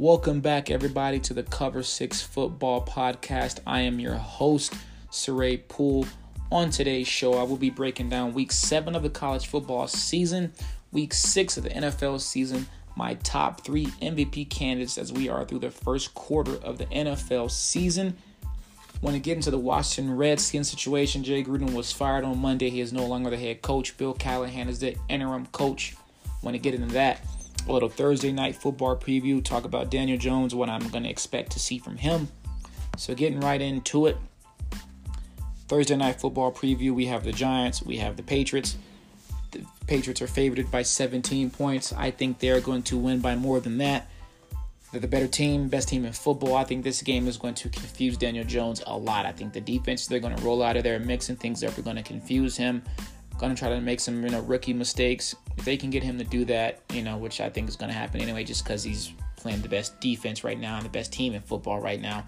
Welcome back, everybody, to the Cover Six Football Podcast. I am your host, Saray Poole. On today's show, I will be breaking down week seven of the college football season, week six of the NFL season, my top three MVP candidates as we are through the first quarter of the NFL season. Want to get into the Washington Redskins situation? Jay Gruden was fired on Monday. He is no longer the head coach. Bill Callahan is the interim coach. Want to get into that? A little Thursday night football preview. Talk about Daniel Jones, what I'm going to expect to see from him. So, getting right into it. Thursday night football preview. We have the Giants. We have the Patriots. The Patriots are favored by 17 points. I think they're going to win by more than that. They're the better team, best team in football. I think this game is going to confuse Daniel Jones a lot. I think the defense they're going to roll out of there, mixing things up, are going to confuse him. Going to try to make some you know rookie mistakes. If they can get him to do that, you know, which I think is going to happen anyway, just because he's playing the best defense right now and the best team in football right now.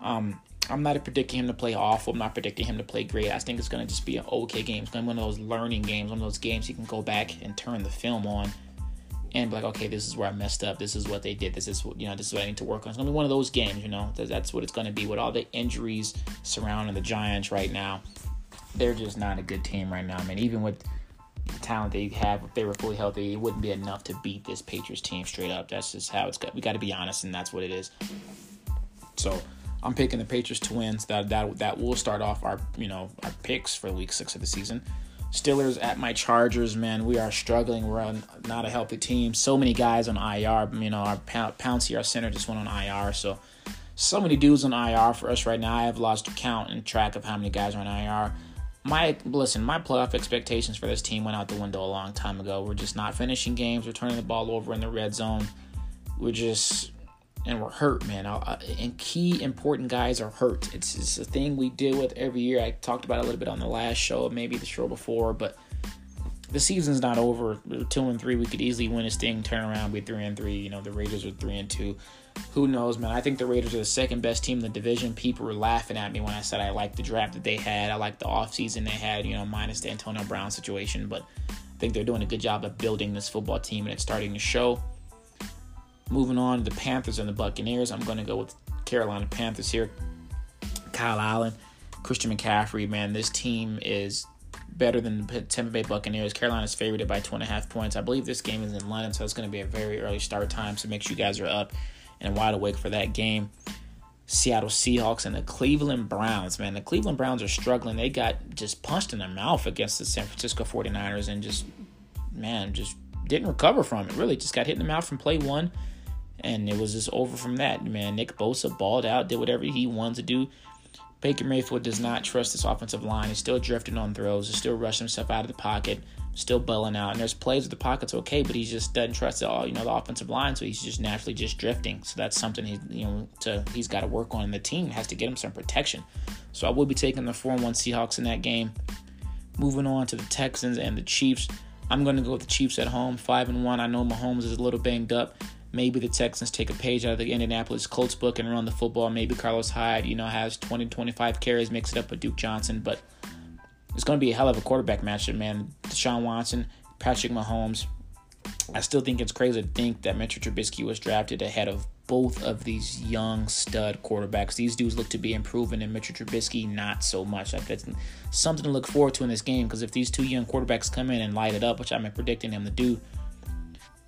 Um, I'm not predicting him to play awful. I'm not predicting him to play great. I think it's going to just be an okay game. It's going to be one of those learning games, one of those games you can go back and turn the film on and be like, okay, this is where I messed up. This is what they did. This is what you know. This is what I need to work on. It's gonna be one of those games, you know. That's what it's gonna be with all the injuries surrounding the Giants right now. They're just not a good team right now. I mean, even with the talent they have, if they were fully healthy, it wouldn't be enough to beat this Patriots team straight up. That's just how it's got. We got to be honest, and that's what it is. So. I'm picking the Patriots to win. That that that will start off our you know our picks for Week Six of the season. Steelers at my Chargers, man, we are struggling. We're not a healthy team. So many guys on IR. You know, our Pouncey, our center, just went on IR. So, so many dudes on IR for us right now. I have lost count and track of how many guys are on IR. My listen, my playoff expectations for this team went out the window a long time ago. We're just not finishing games. We're turning the ball over in the red zone. We're just and we're hurt, man. And key important guys are hurt. It's, it's a thing we deal with every year. I talked about it a little bit on the last show, maybe the show before, but the season's not over. Two and three. We could easily win this thing, turn around, be three and three. You know, the Raiders are three and two. Who knows, man? I think the Raiders are the second best team in the division. People were laughing at me when I said I liked the draft that they had. I liked the offseason they had, you know, minus the Antonio Brown situation. But I think they're doing a good job of building this football team, and it's starting to show. Moving on the Panthers and the Buccaneers, I'm going to go with Carolina Panthers here. Kyle Allen, Christian McCaffrey, man, this team is better than the Tampa Bay Buccaneers. Carolina's favored by two and a half points. I believe this game is in London, so it's going to be a very early start time. So make sure you guys are up and wide awake for that game. Seattle Seahawks and the Cleveland Browns, man. The Cleveland Browns are struggling. They got just punched in the mouth against the San Francisco 49ers and just, man, just didn't recover from it. Really, just got hit in the mouth from play one and it was just over from that. Man, Nick Bosa balled out, did whatever he wanted to do. Baker Mayfield does not trust this offensive line. He's still drifting on throws. He's still rushing himself out of the pocket, still belling out. And there's plays where the pocket's okay, but he just doesn't trust all you know the offensive line, so he's just naturally just drifting. So that's something he you know to he's got to work on. And the team has to get him some protection. So I will be taking the four and one Seahawks in that game. Moving on to the Texans and the Chiefs. I'm going to go with the Chiefs at home, five and one. I know Mahomes is a little banged up. Maybe the Texans take a page out of the Indianapolis Colts book and run the football. Maybe Carlos Hyde, you know, has 20 25 carries, mix it up with Duke Johnson. But it's going to be a hell of a quarterback matchup, man. Deshaun Watson, Patrick Mahomes. I still think it's crazy to think that Mitchell Trubisky was drafted ahead of both of these young stud quarterbacks. These dudes look to be improving, and Mitchell Trubisky not so much. That's something to look forward to in this game because if these two young quarterbacks come in and light it up, which I'm predicting them to do,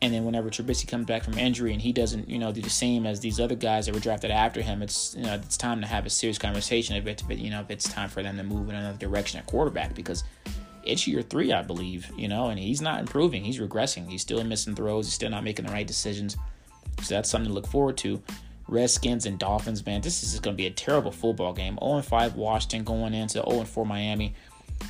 and then whenever Trubisky comes back from injury and he doesn't, you know, do the same as these other guys that were drafted after him, it's you know it's time to have a serious conversation if it, you know if it's time for them to move in another direction at quarterback because it's year three, I believe, you know, and he's not improving. He's regressing. He's still missing throws. He's still not making the right decisions. So that's something to look forward to. Redskins and Dolphins, man, this is going to be a terrible football game. 0 5 Washington going into 0 4 Miami.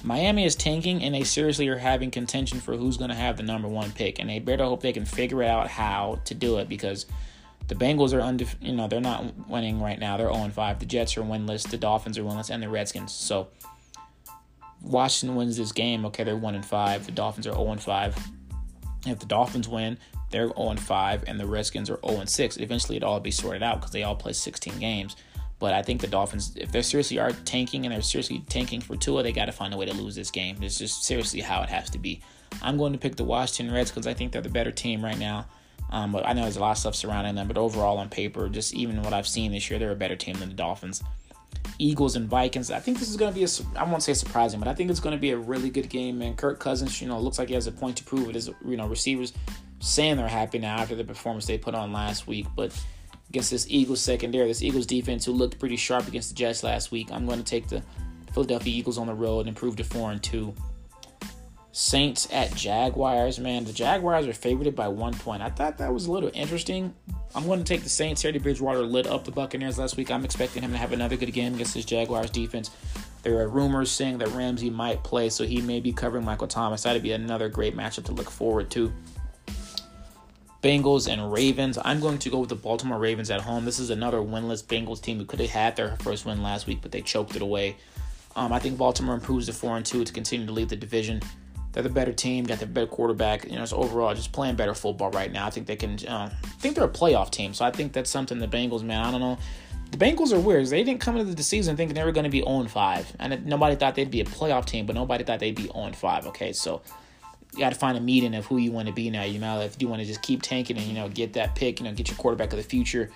Miami is tanking, and they seriously are having contention for who's going to have the number one pick, and they better hope they can figure out how to do it because the Bengals are undef- you know they're not winning right now. They're 0 5. The Jets are winless. The Dolphins are winless, and the Redskins. So Washington wins this game. Okay, they're 1 5. The Dolphins are 0 5. If the Dolphins win, they're 0 5, and the Redskins are 0 6. Eventually, it'll all be sorted out because they all play 16 games. But I think the Dolphins, if they seriously are tanking and they're seriously tanking for Tua, they got to find a way to lose this game. It's just seriously how it has to be. I'm going to pick the Washington Reds because I think they're the better team right now. Um, but I know there's a lot of stuff surrounding them. But overall, on paper, just even what I've seen this year, they're a better team than the Dolphins. Eagles and Vikings. I think this is going to be a, I won't say surprising, but I think it's going to be a really good game, man. Kirk Cousins, you know, looks like he has a point to prove it. His, you know, receivers saying they're happy now after the performance they put on last week, but against this Eagles secondary, this Eagles defense who looked pretty sharp against the Jets last week, I'm going to take the Philadelphia Eagles on the road and improve to four and two. Saints at Jaguars, man. The Jaguars are favored by one point. I thought that was a little interesting. I'm going to take the Saints. Teddy Bridgewater lit up the Buccaneers last week. I'm expecting him to have another good game against this Jaguars defense. There are rumors saying that Ramsey might play, so he may be covering Michael Thomas. That'd be another great matchup to look forward to. Bengals and Ravens. I'm going to go with the Baltimore Ravens at home. This is another winless Bengals team who could have had their first win last week, but they choked it away. Um, I think Baltimore improves to four and two to continue to lead the division. They're the better team, got the better quarterback. You know, so overall, just playing better football right now. I think they can. Uh, I think they're a playoff team, so I think that's something the Bengals, man. I don't know. The Bengals are weird. They didn't come into the season thinking they were going to be 0 5. And nobody thought they'd be a playoff team, but nobody thought they'd be 0 5. Okay, so you got to find a meeting of who you want to be now. You know, if you want to just keep tanking and, you know, get that pick, you know, get your quarterback of the future.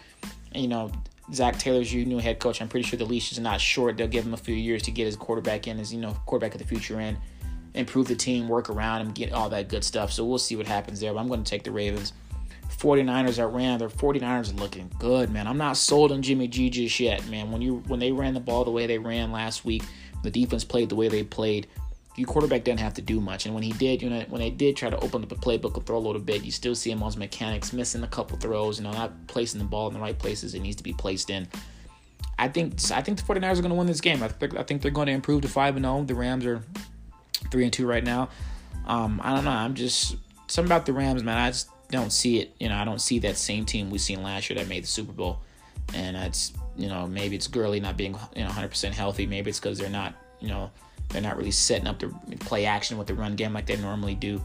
And, you know, Zac Taylor's your new head coach. I'm pretty sure the leash is not short. They'll give him a few years to get his quarterback in, his, you know, quarterback of the future in improve the team, work around him, get all that good stuff. So we'll see what happens there. But I'm going to take the Ravens. 49ers at ran. Their 49ers are looking good, man. I'm not sold on Jimmy G just yet, man. When you when they ran the ball the way they ran last week, the defense played the way they played. Your quarterback didn't have to do much, and when he did, you know, when they did try to open up a playbook and throw a little bit, you still see him on his mechanics missing a couple throws, you know, not placing the ball in the right places it needs to be placed in. I think I think the 49ers are going to win this game. I think, I think they're going to improve to 5 and 0. The Rams are three and two right now. Um, I don't know. I'm just something about the Rams, man. I just don't see it. You know, I don't see that same team we seen last year that made the Super Bowl. And that's you know maybe it's Gurley not being you know 100% healthy. Maybe it's because they're not you know they're not really setting up to play action with the run game like they normally do.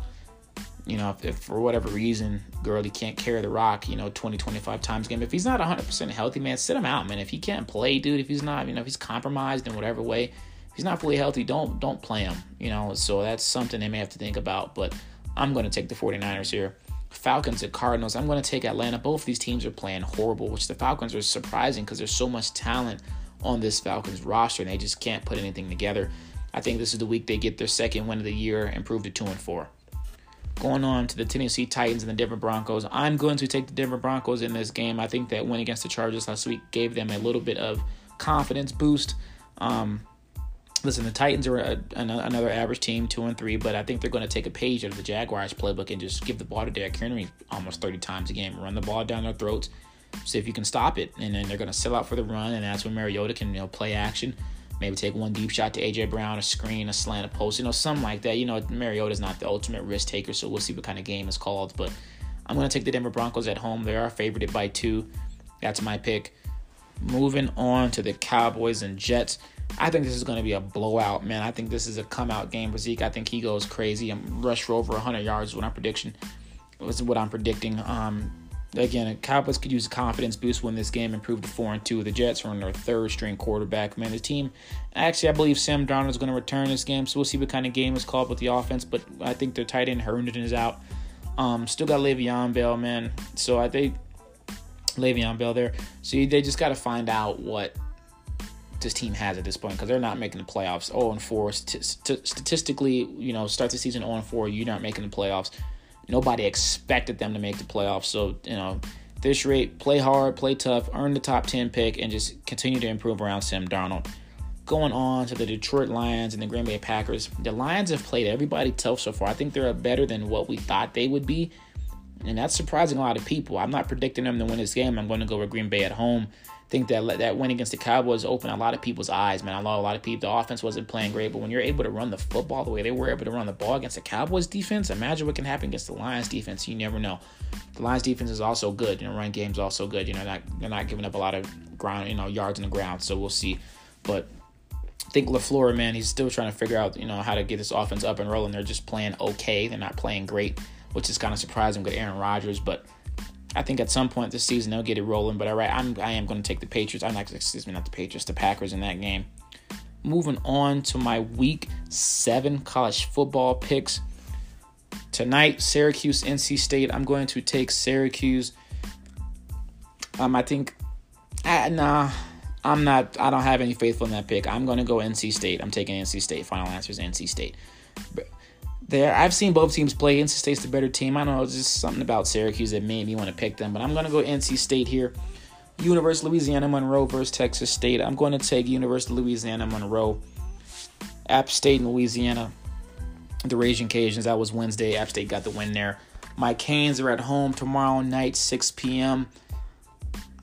You know, if, if for whatever reason Gurley can't carry the rock, you know, 20, 25 times game, if he's not 100% healthy, man, sit him out, man. If he can't play, dude, if he's not, you know, if he's compromised in whatever way, he's not fully healthy, don't don't play him. You know, so that's something they may have to think about. But I'm going to take the 49ers here. Falcons and Cardinals. I'm going to take Atlanta. Both these teams are playing horrible, which the Falcons are surprising because there's so much talent on this Falcons roster and they just can't put anything together. I think this is the week they get their second win of the year, improve to two and four. Going on to the Tennessee Titans and the Denver Broncos. I'm going to take the Denver Broncos in this game. I think that win against the Chargers last week gave them a little bit of confidence boost. Um, listen, the Titans are a, another average team, two and three, but I think they're going to take a page out of the Jaguars playbook and just give the ball to Derrick Henry almost 30 times a game, run the ball down their throats, see if you can stop it, and then they're going to sell out for the run, and that's when Mariota can you know play action, maybe take one deep shot to AJ Brown, a screen, a slant, a post, you know, something like that. You know, Mariota's not the ultimate risk taker, so we'll see what kind of game is called, but I'm going to take the Denver Broncos at home. They are favored by two. That's my pick. Moving on to the Cowboys and Jets. I think this is going to be a blowout, man. I think this is a come out game for Zeke. I think he goes crazy and rush for over 100 yards. What I'm prediction is what I'm predicting. Um, again, Cowboys could use a confidence boost win this game, improve to four and two. The Jets are on their third string quarterback. Man, the team actually, I believe Sam Darnold is going to return this game, so we'll see what kind of game is called with the offense. But I think their tight end Herndon is out. Um, still got Le'Veon Bell, man. So I think Le'Veon Bell there. So they just got to find out what this team has at this point because they're not making the playoffs. 0 and 4. St- st- statistically, you know, start the season 0 and 4, you're not making the playoffs. Nobody expected them to make the playoffs. So, you know, this rate, play hard, play tough, earn the top 10 pick, and just continue to improve around Sam Darnold. Going on to the Detroit Lions and the Green Bay Packers. The Lions have played everybody tough so far. I think they're better than what we thought they would be. And that's surprising a lot of people. I'm not predicting them to win this game. I'm going to go with Green Bay at home think that that win against the Cowboys opened a lot of people's eyes, man. I lot, a lot of people, the offense wasn't playing great, but when you're able to run the football the way they were able to run the ball against the Cowboys defense, imagine what can happen against the Lions defense. You never know. The Lions defense is also good. You know, run game's also good. You know, not they're not giving up a lot of ground, you know, yards in the ground. So we'll see. But I think LaFleur, man, he's still trying to figure out, you know, how to get this offense up and rolling. They're just playing okay. They're not playing great, which is kind of surprising with Aaron Rodgers, but I think at some point this season they'll get it rolling. But all right, I'm I am going to take the Patriots. I'm not excuse me, not the Patriots, the Packers in that game. Moving on to my week seven college football picks. Tonight, Syracuse, NC State. I'm going to take Syracuse. Um, I think, uh, nah, I'm not. I don't have any faith in that pick. I'm going to go NC State. I'm taking NC State. Final answer is NC State. There, I've seen both teams play. NC State's the better team. I don't know, it's just something about Syracuse that made me want to pick them. But I'm going to go NC State here. University of Louisiana Monroe versus Texas State. I'm going to take University of Louisiana Monroe. App State in Louisiana. The Raging Cajuns. That was Wednesday. App State got the win there. My Canes are at home tomorrow night, 6 p.m.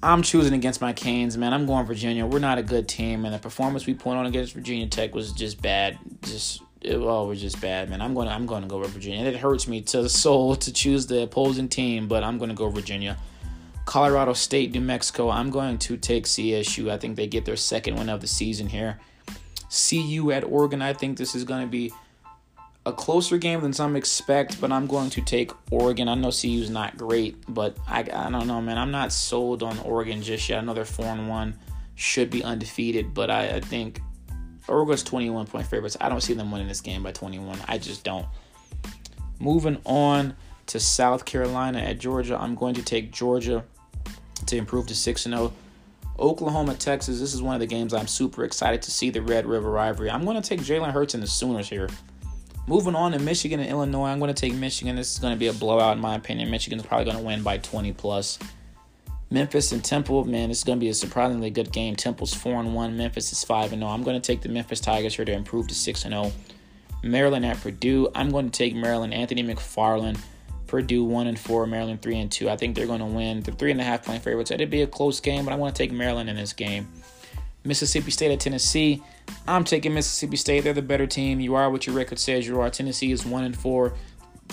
I'm choosing against my Canes, man. I'm going Virginia. We're not a good team, and the performance we put on against Virginia Tech was just bad. Just it, oh, was just bad, man. I'm going. I'm going to go with Virginia. It hurts me to the soul to choose the opposing team, but I'm going to go Virginia. Colorado State, New Mexico. I'm going to take CSU. I think they get their second win of the season here. CU at Oregon. I think this is going to be a closer game than some expect, but I'm going to take Oregon. I know CU's not great, but I, I don't know, man. I'm not sold on Oregon just yet. I know they're 4 and 1, should be undefeated, but I, I think Oregon's 21 point favorites. I don't see them winning this game by 21. I just don't. Moving on to South Carolina at Georgia, I'm going to take Georgia to improve to 6 0. Oklahoma, Texas, this is one of the games I'm super excited to see the Red River rivalry. I'm going to take Jalen Hurts and the Sooners here. Moving on to Michigan and Illinois, I'm going to take Michigan. This is going to be a blowout, in my opinion. Michigan's probably going to win by 20 plus. Memphis and Temple, man, it's going to be a surprisingly good game. Temple's 4 and 1, Memphis is 5 and 0. I'm going to take the Memphis Tigers here to improve to 6 and 0. Maryland at Purdue, I'm going to take Maryland. Anthony McFarland, Purdue 1 and 4, Maryland 3 and 2. I think they're going to win. They're 3.5 point favorites. It'd be a close game, but I want to take Maryland in this game. Mississippi State at Tennessee. I'm taking Mississippi State. They're the better team. You are what your record says you are. Tennessee is one and four.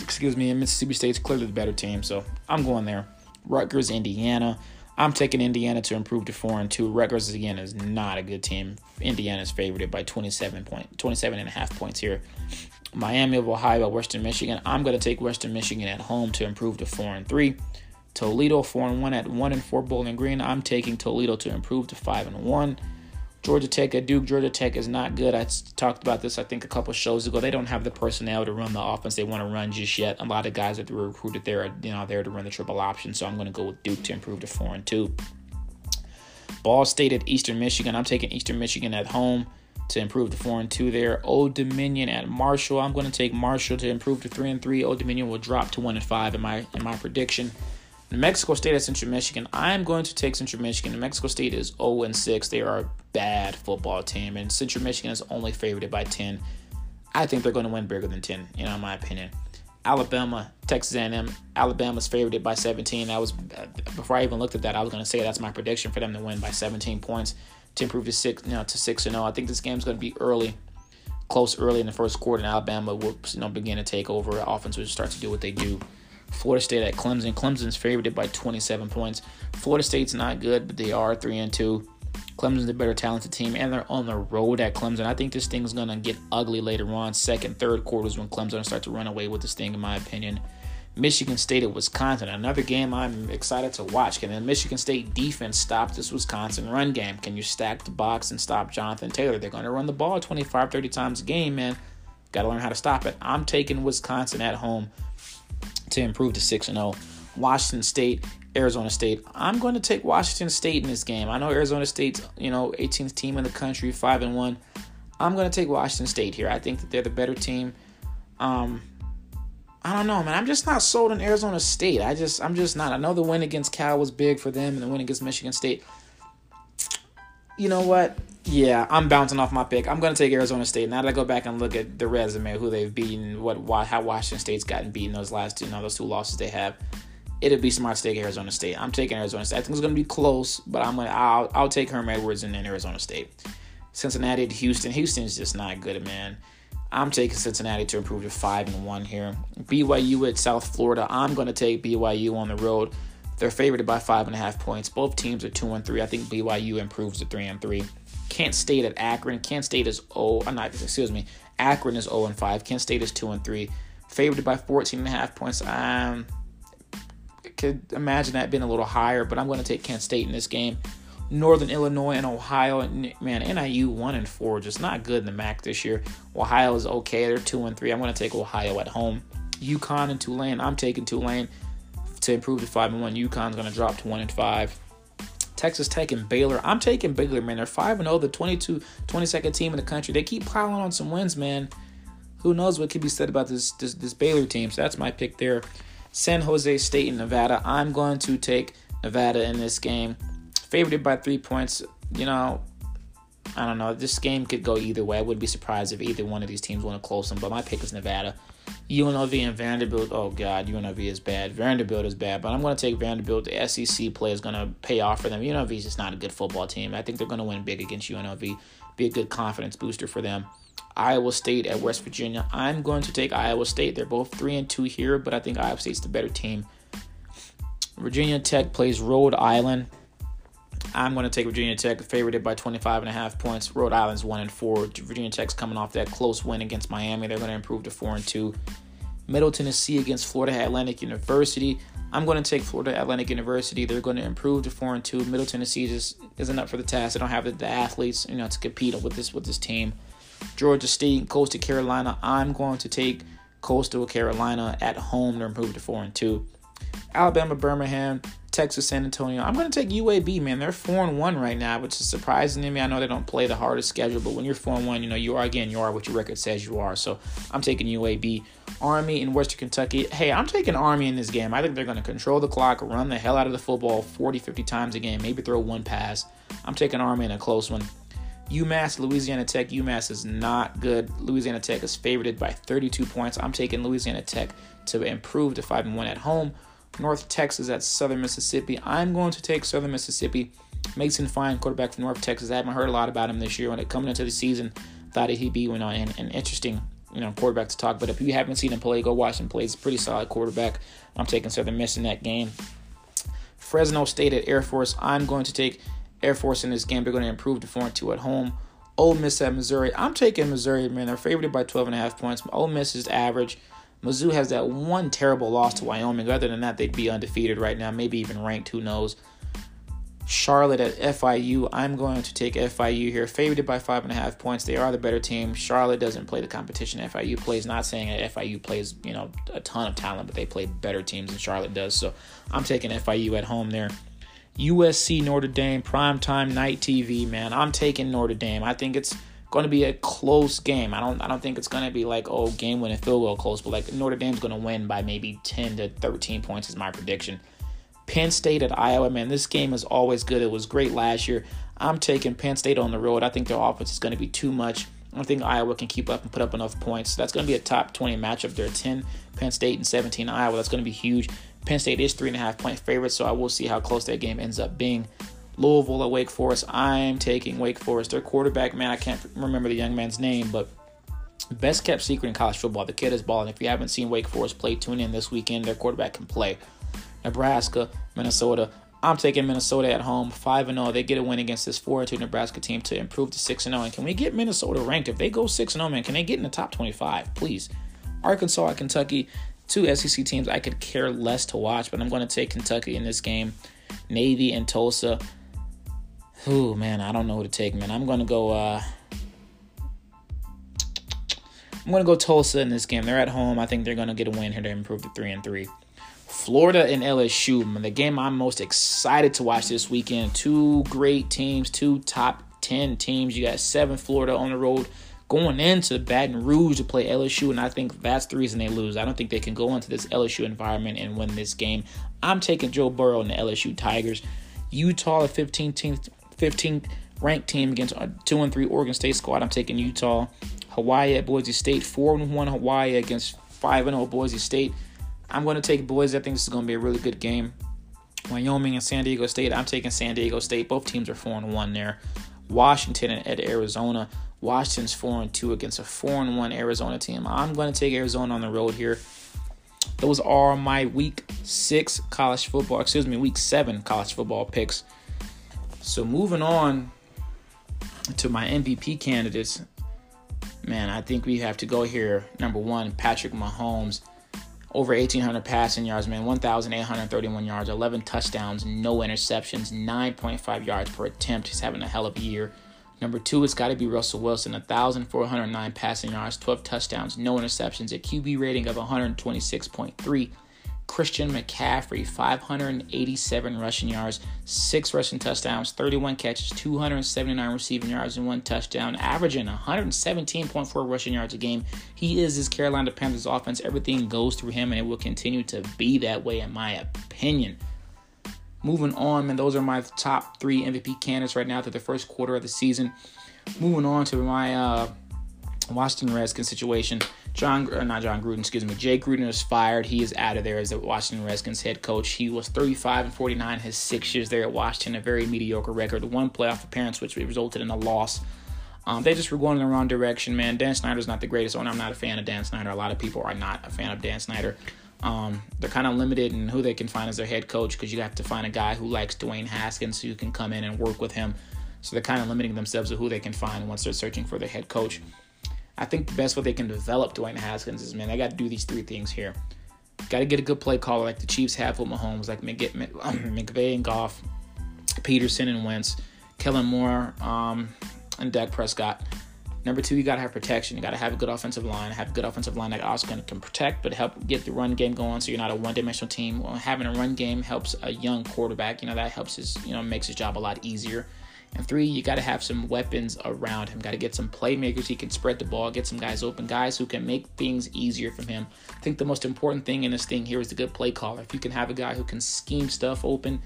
Excuse me, and Mississippi State's clearly the better team. So I'm going there. Rutgers, Indiana. I'm taking Indiana to improve to four and two. Rutgers again is not a good team. Indiana is favored by 27 point, 27 and a half points here. Miami of Ohio, Western Michigan. I'm going to take Western Michigan at home to improve to four and three. Toledo four and one at one and four Bowling Green. I'm taking Toledo to improve to five and one. Georgia Tech at Duke. Georgia Tech is not good. I talked about this, I think, a couple shows ago. They don't have the personnel to run the offense they want to run just yet. A lot of guys that were recruited there are you know there to run the triple option. So I'm going to go with Duke to improve to four and two. Ball State at Eastern Michigan. I'm taking Eastern Michigan at home to improve to four and two there. Old Dominion at Marshall. I'm going to take Marshall to improve to three and three. Old Dominion will drop to one and five in my in my prediction. New Mexico State at Central Michigan. I'm going to take Central Michigan. New Mexico State is 0 and 6. They are bad football team, and Central Michigan is only favored by 10. I think they're going to win bigger than 10, you know, in my opinion. Alabama, Texas A&M. Alabama's favored by 17. That was uh, before I even looked at that. I was going to say that's my prediction for them to win by 17 points to improve to six, you know, to six and zero. I think this game's going to be early, close early in the first quarter, and Alabama will you know begin to take over. Offense will start to do what they do. Florida State at Clemson. Clemson's favored by 27 points. Florida State's not good, but they are 3 and 2. Clemson's a better talented team, and they're on the road at Clemson. I think this thing's to get ugly later on. Second, third quarters when Clemson start to run away with this thing, in my opinion. Michigan State at Wisconsin, another game I'm excited to watch. Can the Michigan State defense stop this Wisconsin run game? Can you stack the box and stop Jonathan Taylor? They're to run the ball 25, 30 times a game, man. Got to learn how to stop it. I'm taking Wisconsin at home to improve to 6 0. Washington State, Arizona State. I'm going to take Washington State in this game. I know Arizona State's, you know, 18th team in the country, 5 and 1. I'm going to take Washington State here. I think that they're the better team. Um I don't know, man. I'm just not sold on Arizona State. I just I'm just not. I know the win against Cal was big for them and the win against Michigan State. You know what? Yeah, I'm bouncing off my pick. I'm going to take Arizona State. Now that I go back and look at the resume, who they've beaten, what, how Washington State's gotten beaten those last two, you know, those two losses they have, it'd be smart to take Arizona State. I'm taking Arizona State. I think it's going to be close, but I'm gonna I'll I'll take Herm Edwards and then Arizona State. Cincinnati to Houston. Houston's just not good, man. I'm taking Cincinnati to improve to five and one here. BYU at South Florida. I'm going to take BYU on the road. They're favored by five and a half points. Both teams are two and three. I think BYU improves to three and three. Kent State at Akron. Kent State is oh, I'm not excuse me. Akron is 0 and 5. Kent State is 2 and 3. Favored by 14 and a half points. Um could imagine that being a little higher, but I'm going to take Kent State in this game. Northern Illinois and Ohio, man, NIU one and four, just not good in the MAC this year. Ohio is okay; they're two and three. I'm going to take Ohio at home. UConn and Tulane. I'm taking Tulane to improve to five and one. UConn's going to drop to one and five. Texas Tech and Baylor. I'm taking Baylor, man. They're 5 0, the 22, 22nd team in the country. They keep piling on some wins, man. Who knows what could be said about this, this, this Baylor team? So that's my pick there. San Jose State and Nevada. I'm going to take Nevada in this game. Favored by three points. You know, I don't know. This game could go either way. I wouldn't be surprised if either one of these teams want to close them, but my pick is Nevada. UNLV and Vanderbilt. Oh God, UNLV is bad. Vanderbilt is bad, but I'm going to take Vanderbilt. The SEC play is going to pay off for them. UNLV is just not a good football team. I think they're going to win big against UNLV. Be a good confidence booster for them. Iowa State at West Virginia. I'm going to take Iowa State. They're both three and two here, but I think Iowa State's the better team. Virginia Tech plays Rhode Island. I'm going to take Virginia Tech, favored by 25 and a half points. Rhode Island's one and four. Virginia Tech's coming off that close win against Miami. They're going to improve to four and two. Middle Tennessee against Florida Atlantic University. I'm going to take Florida Atlantic University. They're going to improve to four and two. Middle Tennessee just isn't up for the task. They don't have the, the athletes, you know, to compete with this with this team. Georgia State, Coastal Carolina. I'm going to take Coastal Carolina at home to improve to four and two. Alabama, Birmingham, Texas, San Antonio. I'm going to take UAB, man. They're four and one right now, which is surprising to me. I know they don't play the hardest schedule, but when you're four and one, you know you are again you are what your record says you are. So I'm taking UAB. Army in Western Kentucky. Hey, I'm taking Army in this game. I think they're going to control the clock, run the hell out of the football 40, 50 times a game, maybe throw one pass. I'm taking Army in a close one. UMass, Louisiana Tech. UMass is not good. Louisiana Tech is favored by 32 points. I'm taking Louisiana Tech to improve to 5 and 1 at home. North Texas at Southern Mississippi. I'm going to take Southern Mississippi. Mason Fine, quarterback from North Texas. I haven't heard a lot about him this year. When it coming into the season, thought he'd be you know, an, an interesting you know quarterback to talk. But if you haven't seen him play, go watch him play. He's a pretty solid quarterback. I'm taking Southern Miss in that game. Fresno State at Air Force. I'm going to take Air Force in this game. They're going to improve to 4 2 at home. Ole Miss at Missouri. I'm taking Missouri, man. They're favored by 12 and a half points. Ole Miss is average. Mizzou has that one terrible loss to Wyoming. Other than that, they'd be undefeated right now, maybe even ranked. Who knows? Charlotte at FIU. I'm going to take FIU here, favored by five and a half points. They are the better team. Charlotte doesn't play the competition FIU plays. Not saying that FIU plays, you know, a ton of talent, but they play better teams than Charlotte does. So I'm taking FIU at home there. USC Notre Dame primetime night TV. Man, I'm taking Notre Dame. I think it's going to be a close game. I don't I don't think it's going to be like oh game winning field goal close, but like Notre Dame's going to win by maybe 10 to 13 points is my prediction. Penn State at Iowa, man, this game is always good. It was great last year. I'm taking Penn State on the road. I think their offense is going to be too much. I don't think Iowa can keep up and put up enough points. That's going to be a top 20 matchup. There 10 Penn State and 17 Iowa. That's going to be huge. Penn State is three and a half point favorite, so I will see how close that game ends up being. Louisville at Wake Forest. I'm taking Wake Forest. Their quarterback, man, I can't remember the young man's name, but best kept secret in college football. The kid is balling. If you haven't seen Wake Forest play, tune in this weekend. Their quarterback can play. Nebraska, Minnesota. I'm taking Minnesota at home, 5 0. They get a win against this 4 and 2 Nebraska team to improve to 6 0. And can we get Minnesota ranked? If they go 6 0, man, can they get in the top 25? Please. Arkansas at Kentucky, two SEC teams I could care less to watch, but I'm going to take Kentucky in this game. Navy and Tulsa. Ooh, man, I don't know who to take, man. I'm gonna go. Uh, I'm gonna go Tulsa in this game. They're at home. I think they're gonna get a win here to improve to three and three. Florida and LSU, the game I'm most excited to watch this weekend. Two great teams, two top ten teams. You got seven Florida on the road going into Baton Rouge to play LSU, and I think that's the reason they lose. I don't think they can go into this LSU environment and win this game. I'm taking Joe Burrow and the LSU Tigers. Utah, the 15th 15th ranked team against a 2 and 3 Oregon State squad. I'm taking Utah. Hawaii at Boise State, 4 and 1 Hawaii against 5 and 0 Boise State. I'm going to take Boise. I think this is going to be a really good game. Wyoming and San Diego State. I'm taking San Diego State. Both teams are 4 and 1 there. Washington at Arizona. Washington's 4 and 2 against a 4 and 1 Arizona team. I'm going to take Arizona on the road here. Those are my week 6 college football, excuse me, week 7 college football picks. So moving on to my MVP candidates, man, I think we have to go here. Number one, Patrick Mahomes, over 1,800 passing yards, man, 1,831 yards, 11 touchdowns, no interceptions, 9.5 yards per attempt. He's having a hell of a year. Number two, it's got to be Russell Wilson, 1,409 passing yards, 12 touchdowns, no interceptions, a QB rating of 126.3. Christian McCaffrey, 587 rushing yards, six rushing touchdowns, 31 catches, 279 receiving yards, and one touchdown, averaging 117.4 rushing yards a game. He is his Carolina Panthers offense. Everything goes through him, and it will continue to be that way, in my opinion. Moving on, man, those are my top three MVP candidates right now through the first quarter of the season. Moving on to my uh, Washington Redskins situation. John, uh, not Jon Gruden, excuse me. Jay Gruden is fired. He is out of there as the Washington Redskins head coach. He was 35 and 49 his six years there at Washington, a very mediocre record. One playoff appearance, which resulted in a loss. Um, they just were going in the wrong direction, man. Dan Snyder's not the greatest owner. I'm not a fan of Dan Snyder. A lot of people are not a fan of Dan Snyder. Um, they're kind of limited in who they can find as their head coach because you have to find a guy who likes Dwayne Haskins who can come in and work with him. So they're kind of limiting themselves to who they can find once they're searching for their head coach. I think the best way they can develop Dwayne Haskins is, man, I got to do these three things here. Got to get a good play caller like the Chiefs have with Mahomes, like McVay and Goff, Pederson and Wentz, Kellen Moore, um, and Dak Prescott. Number two, you got to have protection. You got to have a good offensive line. Have a good offensive line that also can, can protect, but help get the run game going. So you're not a one-dimensional team. Well, having a run game helps a young quarterback. You know that helps his, you know, makes his job a lot easier. And three, you got to have some weapons around him. Got to get some playmakers. He can spread the ball, get some guys open, guys who can make things easier for him. I think the most important thing in this thing here is the good play caller. If you can have a guy who can scheme stuff open,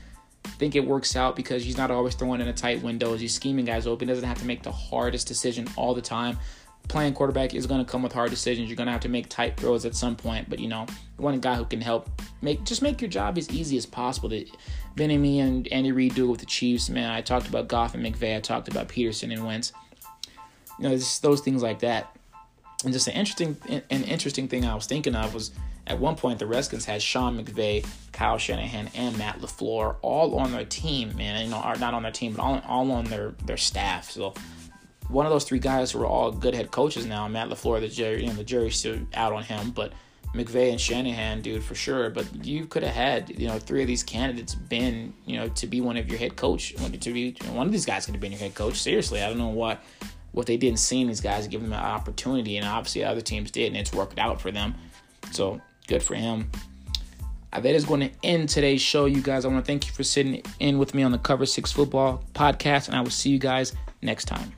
I think it works out because he's not always throwing in a tight windows. He's scheming guys open. Doesn't have to make the hardest decision all the time. Playing quarterback is going to come with hard decisions. You're going to have to make tight throws at some point, but you know, you want a guy who can help make just make your job as easy as possible. To Benny Me and Andy Reid do it with the Chiefs. Man, I talked about Goff and McVay. I talked about Pederson and Wentz. You know, just those things like that. And just an interesting, an interesting thing I was thinking of was at one point, the Redskins had Sean McVay, Kyle Shanahan, and Matt LaFleur all on their team, man. You know, are not on their team, but all, all on their, their staff. So one of those three guys who are all good head coaches now. Matt LaFleur, the jury, you know, the jury's still out on him, but McVay and Shanahan, dude, for sure. But you could have had, you know, three of these candidates been, you know, to be one of your head coach. To be one of these guys could have been your head coach. Seriously, I don't know what what they didn't see in these guys, give them an opportunity, and obviously other teams did, and it's worked out for them. So good for him. Uh, that is going to end today's show, you guys. I want to thank you for sitting in with me on the Cover Six Football podcast, and I will see you guys next time.